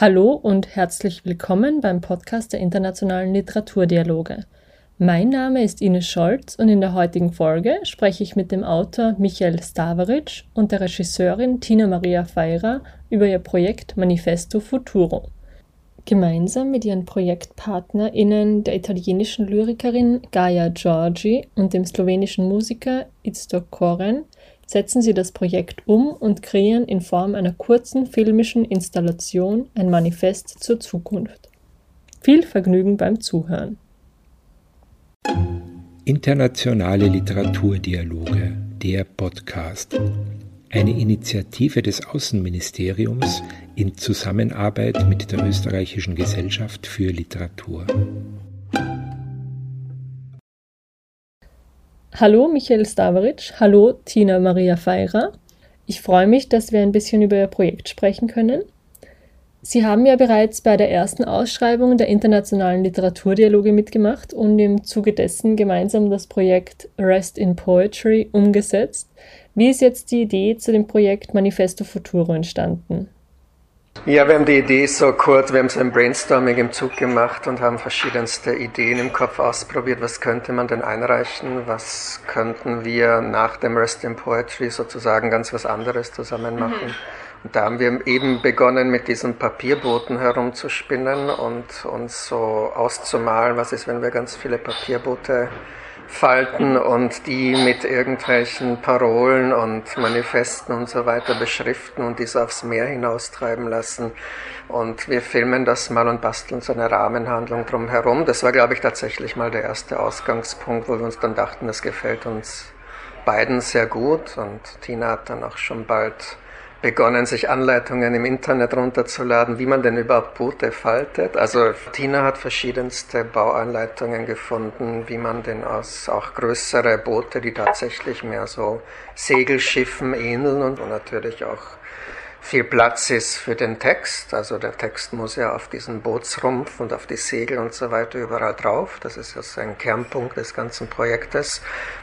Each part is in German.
Hallo und herzlich willkommen beim Podcast der Internationalen Literaturdialoge. Mein Name ist Ines Scholz und in der heutigen Folge spreche ich mit dem Autor Michael Stavaric und der Regisseurin Tina Maria Feira über ihr Projekt Manifesto Futuro. Gemeinsam mit ihren ProjektpartnerInnen der italienischen Lyrikerin Gaia Giorgi und dem slowenischen Musiker Iztok Koren setzen sie das Projekt um und kreieren in Form einer kurzen filmischen Installation ein Manifest zur Zukunft. Viel Vergnügen beim Zuhören. Internationale Literaturdialoge, der Podcast. Eine Initiative des Außenministeriums in Zusammenarbeit mit der Österreichischen Gesellschaft für Literatur. Hallo Michael Stavaric, hallo Tina Maria Feira. Ich freue mich, dass wir ein bisschen über Ihr Projekt sprechen können. Sie haben ja bereits bei der ersten Ausschreibung der internationalen Literaturdialoge mitgemacht und im Zuge dessen gemeinsam das Projekt Rest in Poetry umgesetzt. Wie ist jetzt die Idee zu dem Projekt Manifesto Futuro entstanden? Ja, wir haben die Idee so kurz, wir haben so ein Brainstorming im Zug gemacht und haben verschiedenste Ideen im Kopf ausprobiert. Was könnte man denn einreichen? Was könnten wir nach dem Rest in Poetry sozusagen ganz was anderes zusammen machen? Mhm. Und da haben wir eben begonnen, mit diesen Papierbooten herumzuspinnen und uns so auszumalen, was ist, wenn wir ganz viele Papierboote falten und die mit irgendwelchen Parolen und Manifesten und so weiter beschriften und dies aufs Meer hinaustreiben lassen. Und wir filmen das mal und basteln so eine Rahmenhandlung drumherum. Das war, glaube ich, tatsächlich mal der erste Ausgangspunkt, wo wir uns dann dachten, das gefällt uns beiden sehr gut. Und Tina hat dann auch schon bald begonnen, sich Anleitungen im Internet runterzuladen, wie man denn überhaupt Boote faltet. Also Tina hat verschiedenste Bauanleitungen gefunden, wie man denn aus auch größere Boote, die tatsächlich mehr so Segelschiffen ähneln und natürlich auch viel Platz ist für den Text. Also der Text muss ja auf diesen Bootsrumpf und auf die Segel und so weiter überall drauf. Das ist ja ein Kernpunkt des ganzen Projektes.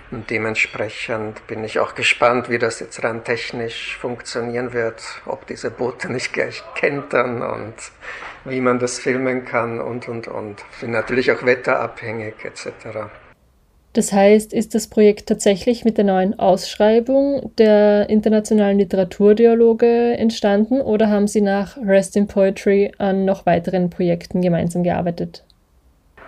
Und dementsprechend bin ich auch gespannt, wie das jetzt rein technisch funktionieren wird, ob diese Boote nicht gleich kentern und wie man das filmen kann und, und, und. Bin natürlich auch wetterabhängig etc. Das heißt, ist das Projekt tatsächlich mit der neuen Ausschreibung der internationalen Literaturdialoge entstanden oder haben Sie nach Rest in Poetry an noch weiteren Projekten gemeinsam gearbeitet?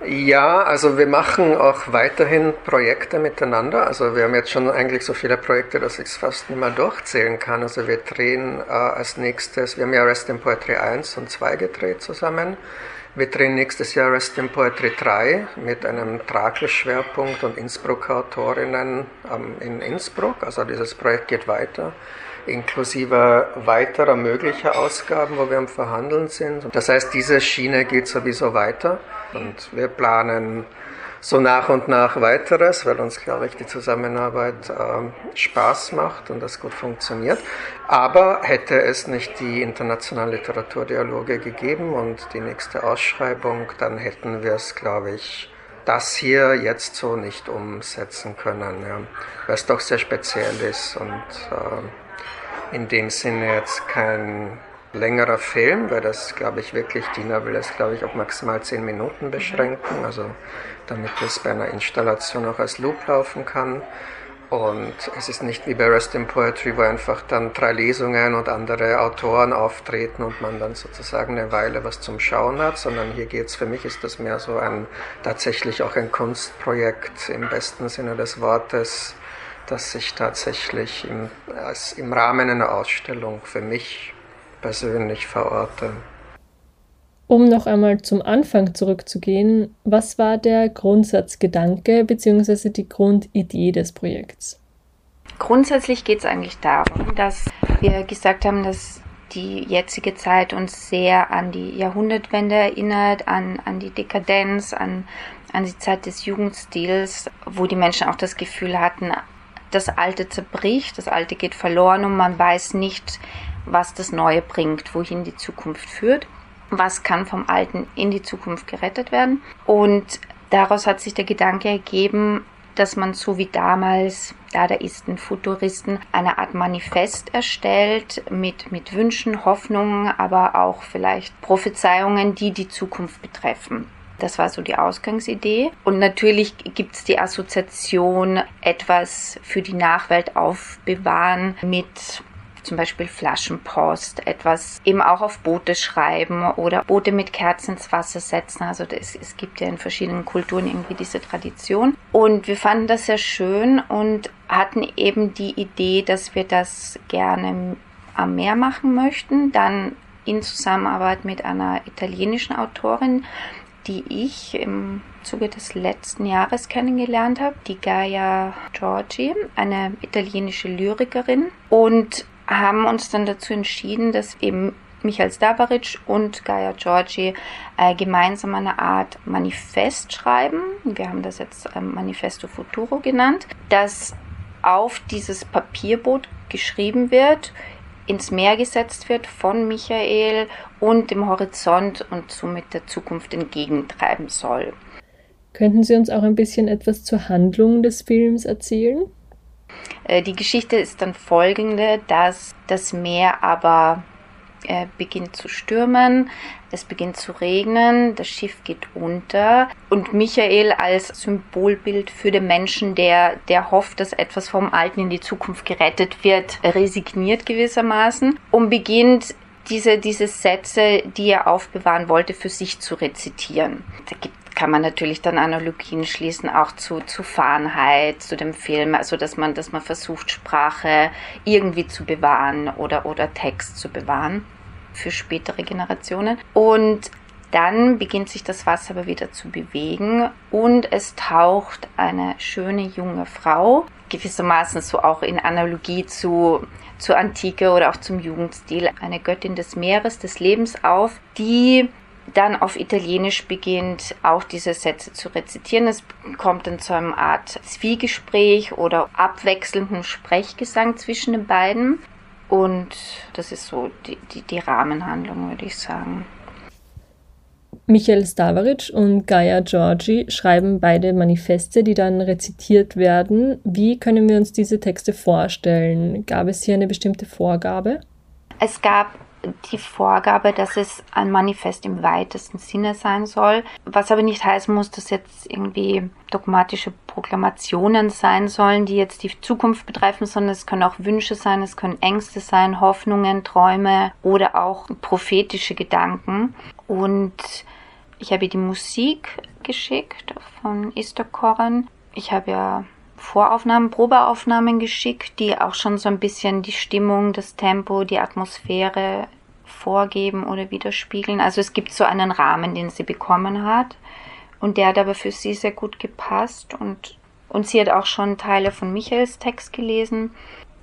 Ja, also wir machen auch weiterhin Projekte miteinander. Also wir haben jetzt schon eigentlich so viele Projekte, dass ich es fast nicht mehr durchzählen kann. Also wir drehen äh, als nächstes, wir haben ja Rest in Poetry 1 und 2 gedreht zusammen. Wir drehen nächstes Jahr Rest in Poetry 3 mit einem Trakl-Schwerpunkt und Innsbruck-Autorinnen ähm, in Innsbruck. Also dieses Projekt geht weiter, inklusive weiterer möglicher Ausgaben, wo wir am Verhandeln sind. Das heißt, diese Schiene geht sowieso weiter und wir planen so nach und nach weiteres, weil uns, glaube ich, die Zusammenarbeit äh, Spaß macht und das gut funktioniert. Aber hätte es nicht die internationalen Literaturdialoge gegeben und die nächste Ausschreibung, dann hätten wir es, glaube ich, das hier jetzt so nicht umsetzen können, ja. weil es doch sehr speziell ist und äh, in dem Sinne jetzt kein längerer Film, weil das, glaube ich, wirklich, Dina will es, glaube ich, auf maximal zehn Minuten beschränken, also damit es bei einer Installation auch als Loop laufen kann. Und es ist nicht wie bei Rest in Poetry, wo einfach dann drei Lesungen und andere Autoren auftreten und man dann sozusagen eine Weile was zum Schauen hat, sondern hier geht es, für mich ist das mehr so ein, tatsächlich auch ein Kunstprojekt im besten Sinne des Wortes, das sich tatsächlich im, als, im Rahmen einer Ausstellung für mich persönlich verorte. Um noch einmal zum Anfang zurückzugehen, was war der Grundsatzgedanke bzw. die Grundidee des Projekts? Grundsätzlich geht es eigentlich darum, dass wir gesagt haben, dass die jetzige Zeit uns sehr an die Jahrhundertwende erinnert, an, an die Dekadenz, an, an die Zeit des Jugendstils, wo die Menschen auch das Gefühl hatten, das Alte zerbricht, das Alte geht verloren und man weiß nicht, was das Neue bringt, wohin die Zukunft führt, was kann vom Alten in die Zukunft gerettet werden. Und daraus hat sich der Gedanke ergeben, dass man so wie damals Dadaisten, Futuristen eine Art Manifest erstellt mit, mit Wünschen, Hoffnungen, aber auch vielleicht Prophezeiungen, die die Zukunft betreffen. Das war so die Ausgangsidee. Und natürlich gibt es die Assoziation, etwas für die Nachwelt aufbewahren mit zum Beispiel Flaschenpost, etwas eben auch auf Boote schreiben oder Boote mit Kerzen ins Wasser setzen. Also das, es gibt ja in verschiedenen Kulturen irgendwie diese Tradition. Und wir fanden das sehr schön und hatten eben die Idee, dass wir das gerne am Meer machen möchten. Dann in Zusammenarbeit mit einer italienischen Autorin, die ich im Zuge des letzten Jahres kennengelernt habe, die Gaia Giorgi, eine italienische Lyrikerin. Und haben uns dann dazu entschieden, dass eben Michael Stavaric und Gaia Giorgi äh, gemeinsam eine Art Manifest schreiben. Wir haben das jetzt äh, Manifesto Futuro genannt, das auf dieses Papierboot geschrieben wird, ins Meer gesetzt wird von Michael und dem Horizont und somit der Zukunft entgegentreiben soll. Könnten Sie uns auch ein bisschen etwas zur Handlung des Films erzählen? Äh, die Geschichte ist dann folgende, dass das Meer aber äh, beginnt zu stürmen, es beginnt zu regnen, das Schiff geht unter und Michael als Symbolbild für den Menschen, der, der hofft, dass etwas vom Alten in die Zukunft gerettet wird, resigniert gewissermaßen und beginnt diese, diese Sätze, die er aufbewahren wollte, für sich zu rezitieren. Da gibt kann man natürlich dann Analogien schließen, auch zu, zu Fahrenheit, zu dem Film, also dass man, dass man versucht, Sprache irgendwie zu bewahren oder, oder Text zu bewahren für spätere Generationen. Und dann beginnt sich das Wasser aber wieder zu bewegen und es taucht eine schöne junge Frau, gewissermaßen so auch in Analogie zu, zur Antike oder auch zum Jugendstil, eine Göttin des Meeres, des Lebens auf, die dann auf Italienisch beginnt, auch diese Sätze zu rezitieren. Es kommt dann zu einer Art Zwiegespräch oder abwechselndem Sprechgesang zwischen den beiden. Und das ist so die, die, die Rahmenhandlung, würde ich sagen. Michael Stavaric und Gaia Giorgi schreiben beide Manifeste, die dann rezitiert werden. Wie können wir uns diese Texte vorstellen? Gab es hier eine bestimmte Vorgabe? Es gab die Vorgabe, dass es ein Manifest im weitesten Sinne sein soll, was aber nicht heißen muss, dass jetzt irgendwie dogmatische Proklamationen sein sollen, die jetzt die Zukunft betreffen, sondern es können auch Wünsche sein, es können Ängste sein, Hoffnungen, Träume oder auch prophetische Gedanken. Und ich habe die Musik geschickt von Istokoren. Ich habe ja Voraufnahmen, Probeaufnahmen geschickt, die auch schon so ein bisschen die Stimmung, das Tempo, die Atmosphäre vorgeben oder widerspiegeln. Also es gibt so einen Rahmen, den sie bekommen hat und der hat aber für sie sehr gut gepasst und, und sie hat auch schon Teile von Michaels Text gelesen.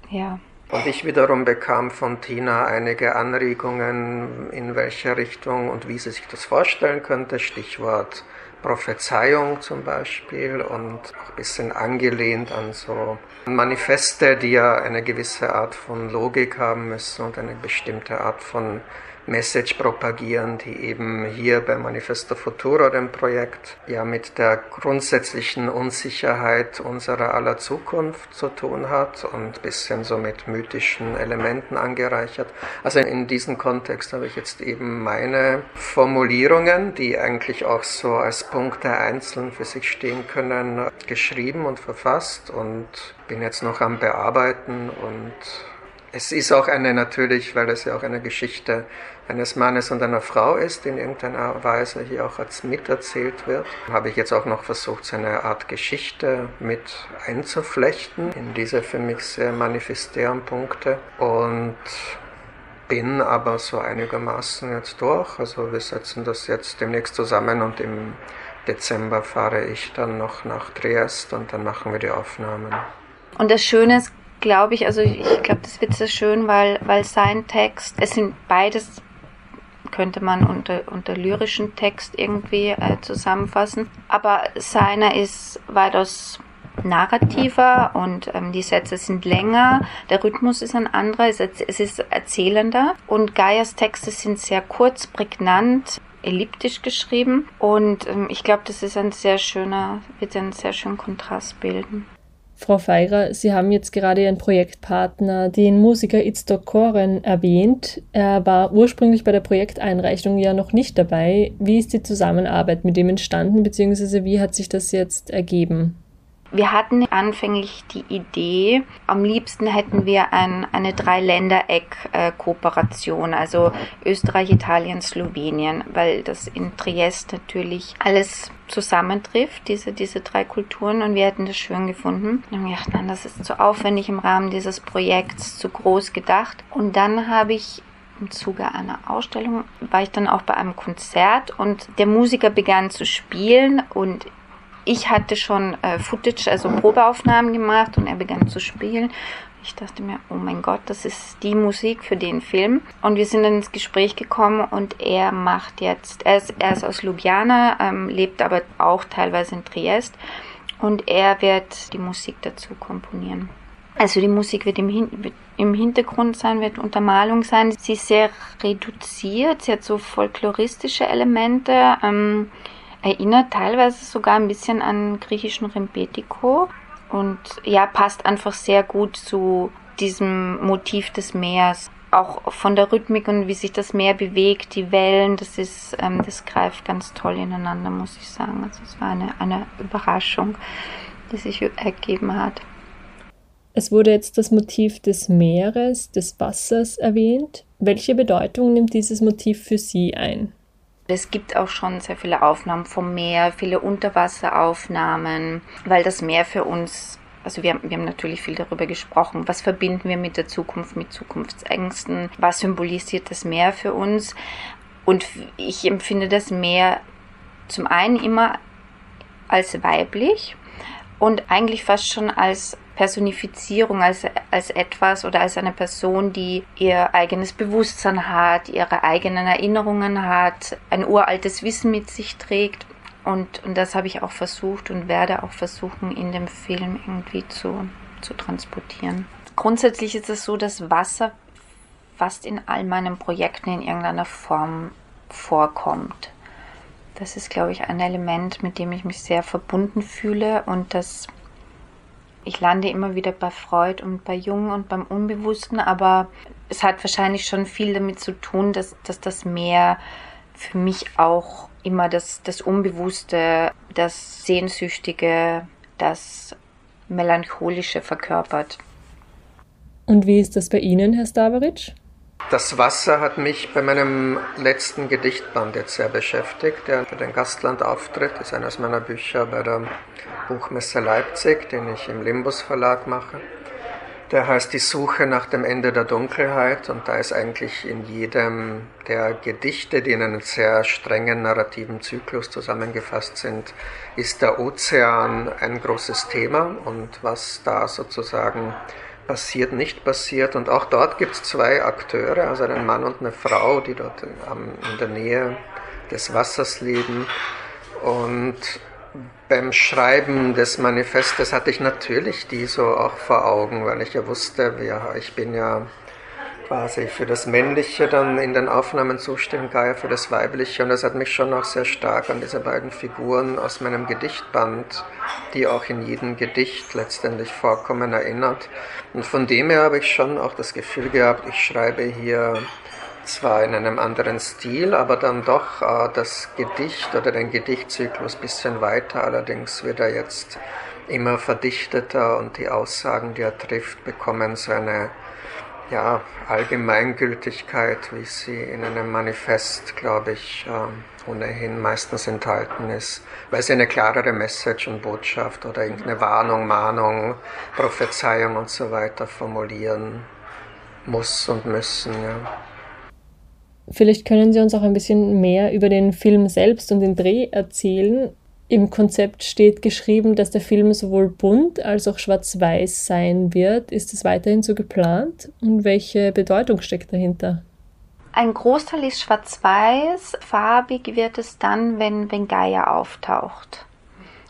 Ja. Und ich wiederum bekam von Tina einige Anregungen, in welche Richtung und wie sie sich das vorstellen könnte. Stichwort Prophezeiung zum Beispiel und auch ein bisschen angelehnt an so Manifeste, die ja eine gewisse Art von Logik haben müssen und eine bestimmte Art von Message propagieren, die eben hier bei Manifesto Futuro, dem Projekt, ja mit der grundsätzlichen Unsicherheit unserer aller Zukunft zu tun hat und ein bisschen so mit mythischen Elementen angereichert. Also in diesem Kontext habe ich jetzt eben meine Formulierungen, die eigentlich auch so als Punkte einzeln für sich stehen können, geschrieben und verfasst und bin jetzt noch am Bearbeiten und es ist auch eine natürlich, weil es ja auch eine Geschichte eines Mannes und einer Frau ist, in irgendeiner Weise hier auch als miterzählt wird, habe ich jetzt auch noch versucht, so eine Art Geschichte mit einzuflechten in diese für mich sehr manifestären Punkte und bin aber so einigermaßen jetzt durch. Also wir setzen das jetzt demnächst zusammen und im Dezember fahre ich dann noch nach Triest und dann machen wir die Aufnahmen. Und das Schöne ist, glaube ich, also ich glaube, das wird sehr schön, weil, weil sein Text, es sind beides könnte man unter, unter lyrischen Text irgendwie äh, zusammenfassen. Aber seiner ist weitaus narrativer und ähm, die Sätze sind länger, der Rhythmus ist ein anderer, es, es ist erzählender und Gaias Texte sind sehr kurz, prägnant, elliptisch geschrieben. Und ähm, ich glaube, das ist ein sehr schöner, wird einen sehr schönen Kontrast bilden. Frau Feirer, Sie haben jetzt gerade Ihren Projektpartner, den Musiker Itztok Koren, erwähnt. Er war ursprünglich bei der Projekteinreichung ja noch nicht dabei. Wie ist die Zusammenarbeit mit ihm entstanden, beziehungsweise wie hat sich das jetzt ergeben? Wir hatten anfänglich die Idee, am liebsten hätten wir ein, eine Dreiländereck-Kooperation, also Österreich, Italien, Slowenien, weil das in Triest natürlich alles zusammentrifft, diese, diese drei Kulturen, und wir hätten das schön gefunden. Und wir dachten, das ist zu aufwendig im Rahmen dieses Projekts, zu groß gedacht. Und dann habe ich im Zuge einer Ausstellung war ich dann auch bei einem Konzert und der Musiker begann zu spielen und ich hatte schon äh, Footage, also Probeaufnahmen gemacht und er begann zu spielen. Ich dachte mir, oh mein Gott, das ist die Musik für den Film. Und wir sind dann ins Gespräch gekommen und er macht jetzt, er ist, er ist aus Ljubljana, ähm, lebt aber auch teilweise in Triest und er wird die Musik dazu komponieren. Also die Musik wird im, Hin im Hintergrund sein, wird Untermalung sein. Sie ist sehr reduziert, sie hat so folkloristische Elemente. Ähm, erinnert teilweise sogar ein bisschen an griechischen Rempetiko und ja, passt einfach sehr gut zu diesem Motiv des Meers. Auch von der Rhythmik und wie sich das Meer bewegt, die Wellen, das ist, ähm, das greift ganz toll ineinander, muss ich sagen. Also es war eine, eine Überraschung, die sich ergeben hat. Es wurde jetzt das Motiv des Meeres, des Wassers erwähnt. Welche Bedeutung nimmt dieses Motiv für Sie ein? Es gibt auch schon sehr viele Aufnahmen vom Meer, viele Unterwasseraufnahmen, weil das Meer für uns, also wir, wir haben natürlich viel darüber gesprochen, was verbinden wir mit der Zukunft, mit Zukunftsängsten, was symbolisiert das Meer für uns. Und ich empfinde das Meer zum einen immer als weiblich und eigentlich fast schon als Personifizierung als, als etwas oder als eine Person, die ihr eigenes Bewusstsein hat, ihre eigenen Erinnerungen hat, ein uraltes Wissen mit sich trägt. Und, und das habe ich auch versucht und werde auch versuchen, in dem Film irgendwie zu, zu transportieren. Grundsätzlich ist es so, dass Wasser fast in all meinen Projekten in irgendeiner Form vorkommt. Das ist, glaube ich, ein Element, mit dem ich mich sehr verbunden fühle und das ich lande immer wieder bei Freud und bei Jung und beim Unbewussten, aber es hat wahrscheinlich schon viel damit zu tun, dass, dass das Meer für mich auch immer das, das Unbewusste, das Sehnsüchtige, das Melancholische verkörpert. Und wie ist das bei Ihnen, Herr Stavaric? Das Wasser hat mich bei meinem letzten Gedichtband jetzt sehr beschäftigt, der für den Gastlandauftritt ist eines meiner Bücher bei der Buchmesse Leipzig, den ich im Limbus Verlag mache. Der heißt Die Suche nach dem Ende der Dunkelheit. Und da ist eigentlich in jedem der Gedichte, die in einem sehr strengen narrativen Zyklus zusammengefasst sind, ist der Ozean ein großes Thema. Und was da sozusagen passiert, nicht passiert. Und auch dort gibt es zwei Akteure, also einen Mann und eine Frau, die dort in der Nähe des Wassers leben. Und beim Schreiben des Manifestes hatte ich natürlich die so auch vor Augen, weil ich ja wusste, ja, ich bin ja quasi für das Männliche dann in den Aufnahmen zuständig, Gaia für das Weibliche. Und das hat mich schon auch sehr stark an diese beiden Figuren aus meinem Gedichtband, die auch in jedem Gedicht letztendlich vorkommen, erinnert. Und von dem her habe ich schon auch das Gefühl gehabt, ich schreibe hier zwar in einem anderen Stil, aber dann doch äh, das Gedicht oder den Gedichtzyklus ein bisschen weiter. Allerdings wird er jetzt immer verdichteter und die Aussagen, die er trifft, bekommen so eine ja, Allgemeingültigkeit, wie sie in einem Manifest, glaube ich, äh, ohnehin meistens enthalten ist, weil sie eine klarere Message und Botschaft oder irgendeine Warnung, Mahnung, Prophezeiung und so weiter formulieren muss und müssen. Ja. Vielleicht können Sie uns auch ein bisschen mehr über den Film selbst und den Dreh erzählen. Im Konzept steht geschrieben, dass der Film sowohl bunt als auch schwarz-weiß sein wird. Ist es weiterhin so geplant? Und welche Bedeutung steckt dahinter? Ein Großteil ist schwarz-weiß. Farbig wird es dann, wenn, wenn Gaia auftaucht.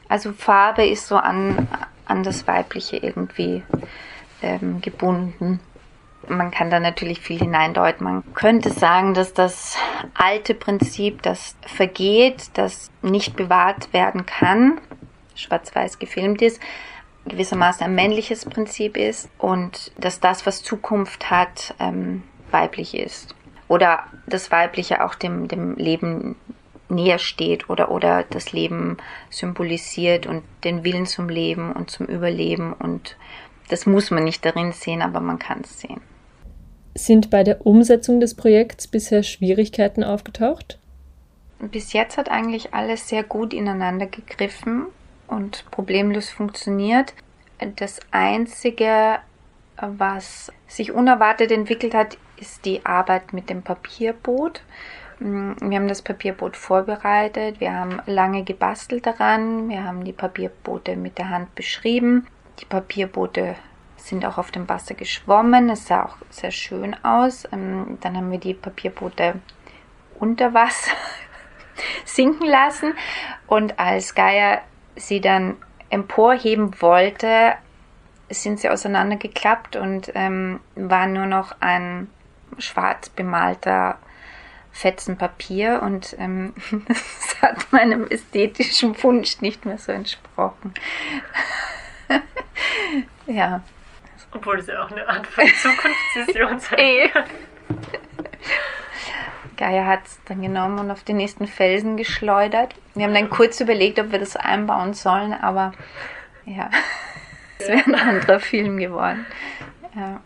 Also Farbe ist so an, an das Weibliche irgendwie ähm, gebunden. Man kann da natürlich viel hineindeuten. Man könnte sagen, dass das alte Prinzip, das vergeht, das nicht bewahrt werden kann, schwarz-weiß gefilmt ist, gewissermaßen ein männliches Prinzip ist und dass das, was Zukunft hat, ähm, weiblich ist. Oder das Weibliche auch dem, dem Leben näher steht oder, oder das Leben symbolisiert und den Willen zum Leben und zum Überleben. Und das muss man nicht darin sehen, aber man kann es sehen. Sind bei der Umsetzung des Projekts bisher Schwierigkeiten aufgetaucht? Bis jetzt hat eigentlich alles sehr gut ineinander gegriffen und problemlos funktioniert. Das Einzige, was sich unerwartet entwickelt hat, ist die Arbeit mit dem Papierboot. Wir haben das Papierboot vorbereitet, wir haben lange gebastelt daran, wir haben die Papierboote mit der Hand beschrieben. Die Papierboote sind auch auf dem Wasser geschwommen, es sah auch sehr schön aus. Ähm, dann haben wir die Papierboote unter Wasser sinken lassen und als Geier sie dann emporheben wollte, sind sie auseinandergeklappt und ähm, war nur noch ein schwarz bemalter Fetzen Papier und ähm, das hat meinem ästhetischen Wunsch nicht mehr so entsprochen. ja. Obwohl es ja auch eine Art von Zukunftsvision sein eh. kann. Gaia hat es dann genommen und auf den nächsten Felsen geschleudert. Wir haben dann kurz überlegt, ob wir das einbauen sollen, aber ja, es wäre ein anderer Film geworden. Ja.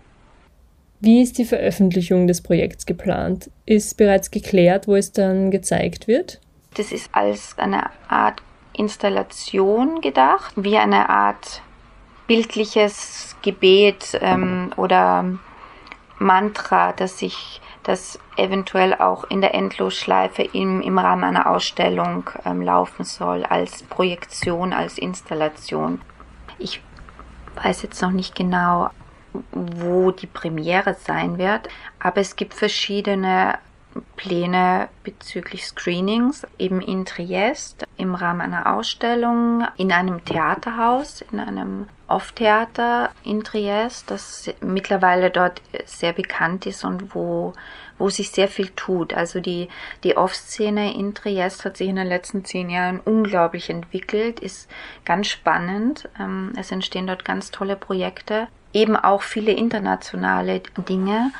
Wie ist die Veröffentlichung des Projekts geplant? Ist bereits geklärt, wo es dann gezeigt wird? Das ist als eine Art Installation gedacht, wie eine Art bildliches Gebet ähm, oder Mantra, das sich das eventuell auch in der Endlosschleife im, im Rahmen einer Ausstellung ähm, laufen soll, als Projektion, als Installation. Ich weiß jetzt noch nicht genau, wo die Premiere sein wird, aber es gibt verschiedene Pläne bezüglich Screenings, eben in Triest, im Rahmen einer Ausstellung, in einem Theaterhaus, in einem Off-Theater in Triest, das mittlerweile dort sehr bekannt ist und wo, wo sich sehr viel tut. Also die, die Off-Szene in Triest hat sich in den letzten zehn Jahren unglaublich entwickelt, ist ganz spannend. Ähm, es entstehen dort ganz tolle Projekte, eben auch viele internationale Dinge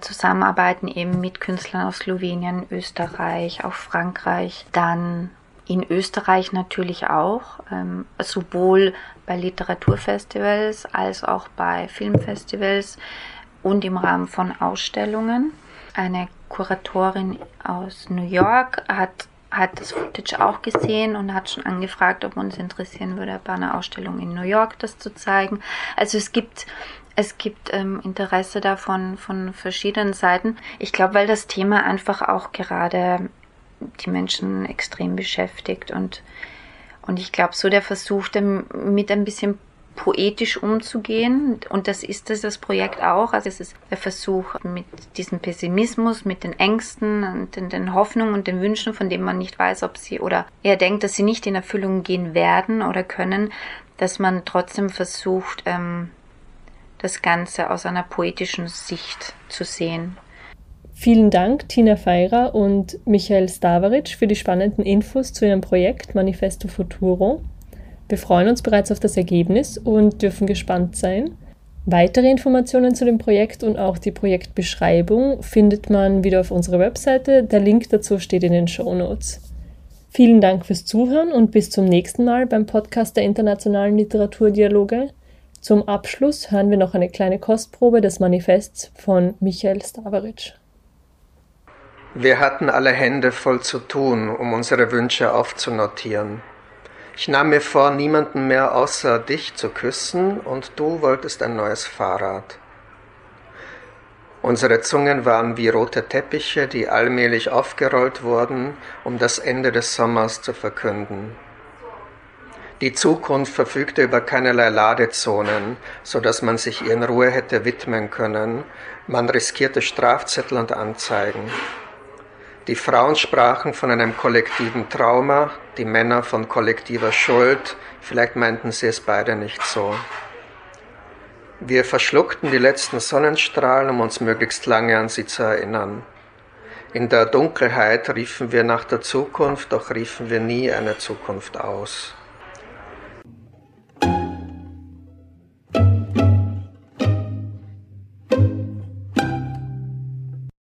zusammenarbeiten eben mit Künstlern aus Slowenien, Österreich, auch Frankreich, dann in Österreich natürlich auch, ähm, sowohl bei Literaturfestivals als auch bei Filmfestivals und im Rahmen von Ausstellungen. Eine Kuratorin aus New York hat, hat das Footage auch gesehen und hat schon angefragt, ob uns interessieren würde, bei einer Ausstellung in New York das zu zeigen. Also es gibt es gibt ähm, Interesse davon von verschiedenen Seiten. Ich glaube, weil das Thema einfach auch gerade die Menschen extrem beschäftigt und, und ich glaube, so der Versuch, damit ein bisschen poetisch umzugehen. Und das ist das, das Projekt auch. Also es ist der Versuch mit diesem Pessimismus, mit den Ängsten und den, den Hoffnungen und den Wünschen, von denen man nicht weiß, ob sie oder er denkt, dass sie nicht in Erfüllung gehen werden oder können, dass man trotzdem versucht, ähm, das Ganze aus einer poetischen Sicht zu sehen. Vielen Dank, Tina Feirer und Michael Stavaric, für die spannenden Infos zu Ihrem Projekt Manifesto Futuro. Wir freuen uns bereits auf das Ergebnis und dürfen gespannt sein. Weitere Informationen zu dem Projekt und auch die Projektbeschreibung findet man wieder auf unserer Webseite. Der Link dazu steht in den Show Notes. Vielen Dank fürs Zuhören und bis zum nächsten Mal beim Podcast der Internationalen Literaturdialoge. Zum Abschluss hören wir noch eine kleine Kostprobe des Manifests von Michael Stavaric. Wir hatten alle Hände voll zu tun, um unsere Wünsche aufzunotieren. Ich nahm mir vor, niemanden mehr außer dich zu küssen, und du wolltest ein neues Fahrrad. Unsere Zungen waren wie rote Teppiche, die allmählich aufgerollt wurden, um das Ende des Sommers zu verkünden. Die Zukunft verfügte über keinerlei Ladezonen, so dass man sich ihr in Ruhe hätte widmen können. Man riskierte Strafzettel und Anzeigen. Die Frauen sprachen von einem kollektiven Trauma, die Männer von kollektiver Schuld. Vielleicht meinten sie es beide nicht so. Wir verschluckten die letzten Sonnenstrahlen, um uns möglichst lange an sie zu erinnern. In der Dunkelheit riefen wir nach der Zukunft, doch riefen wir nie eine Zukunft aus.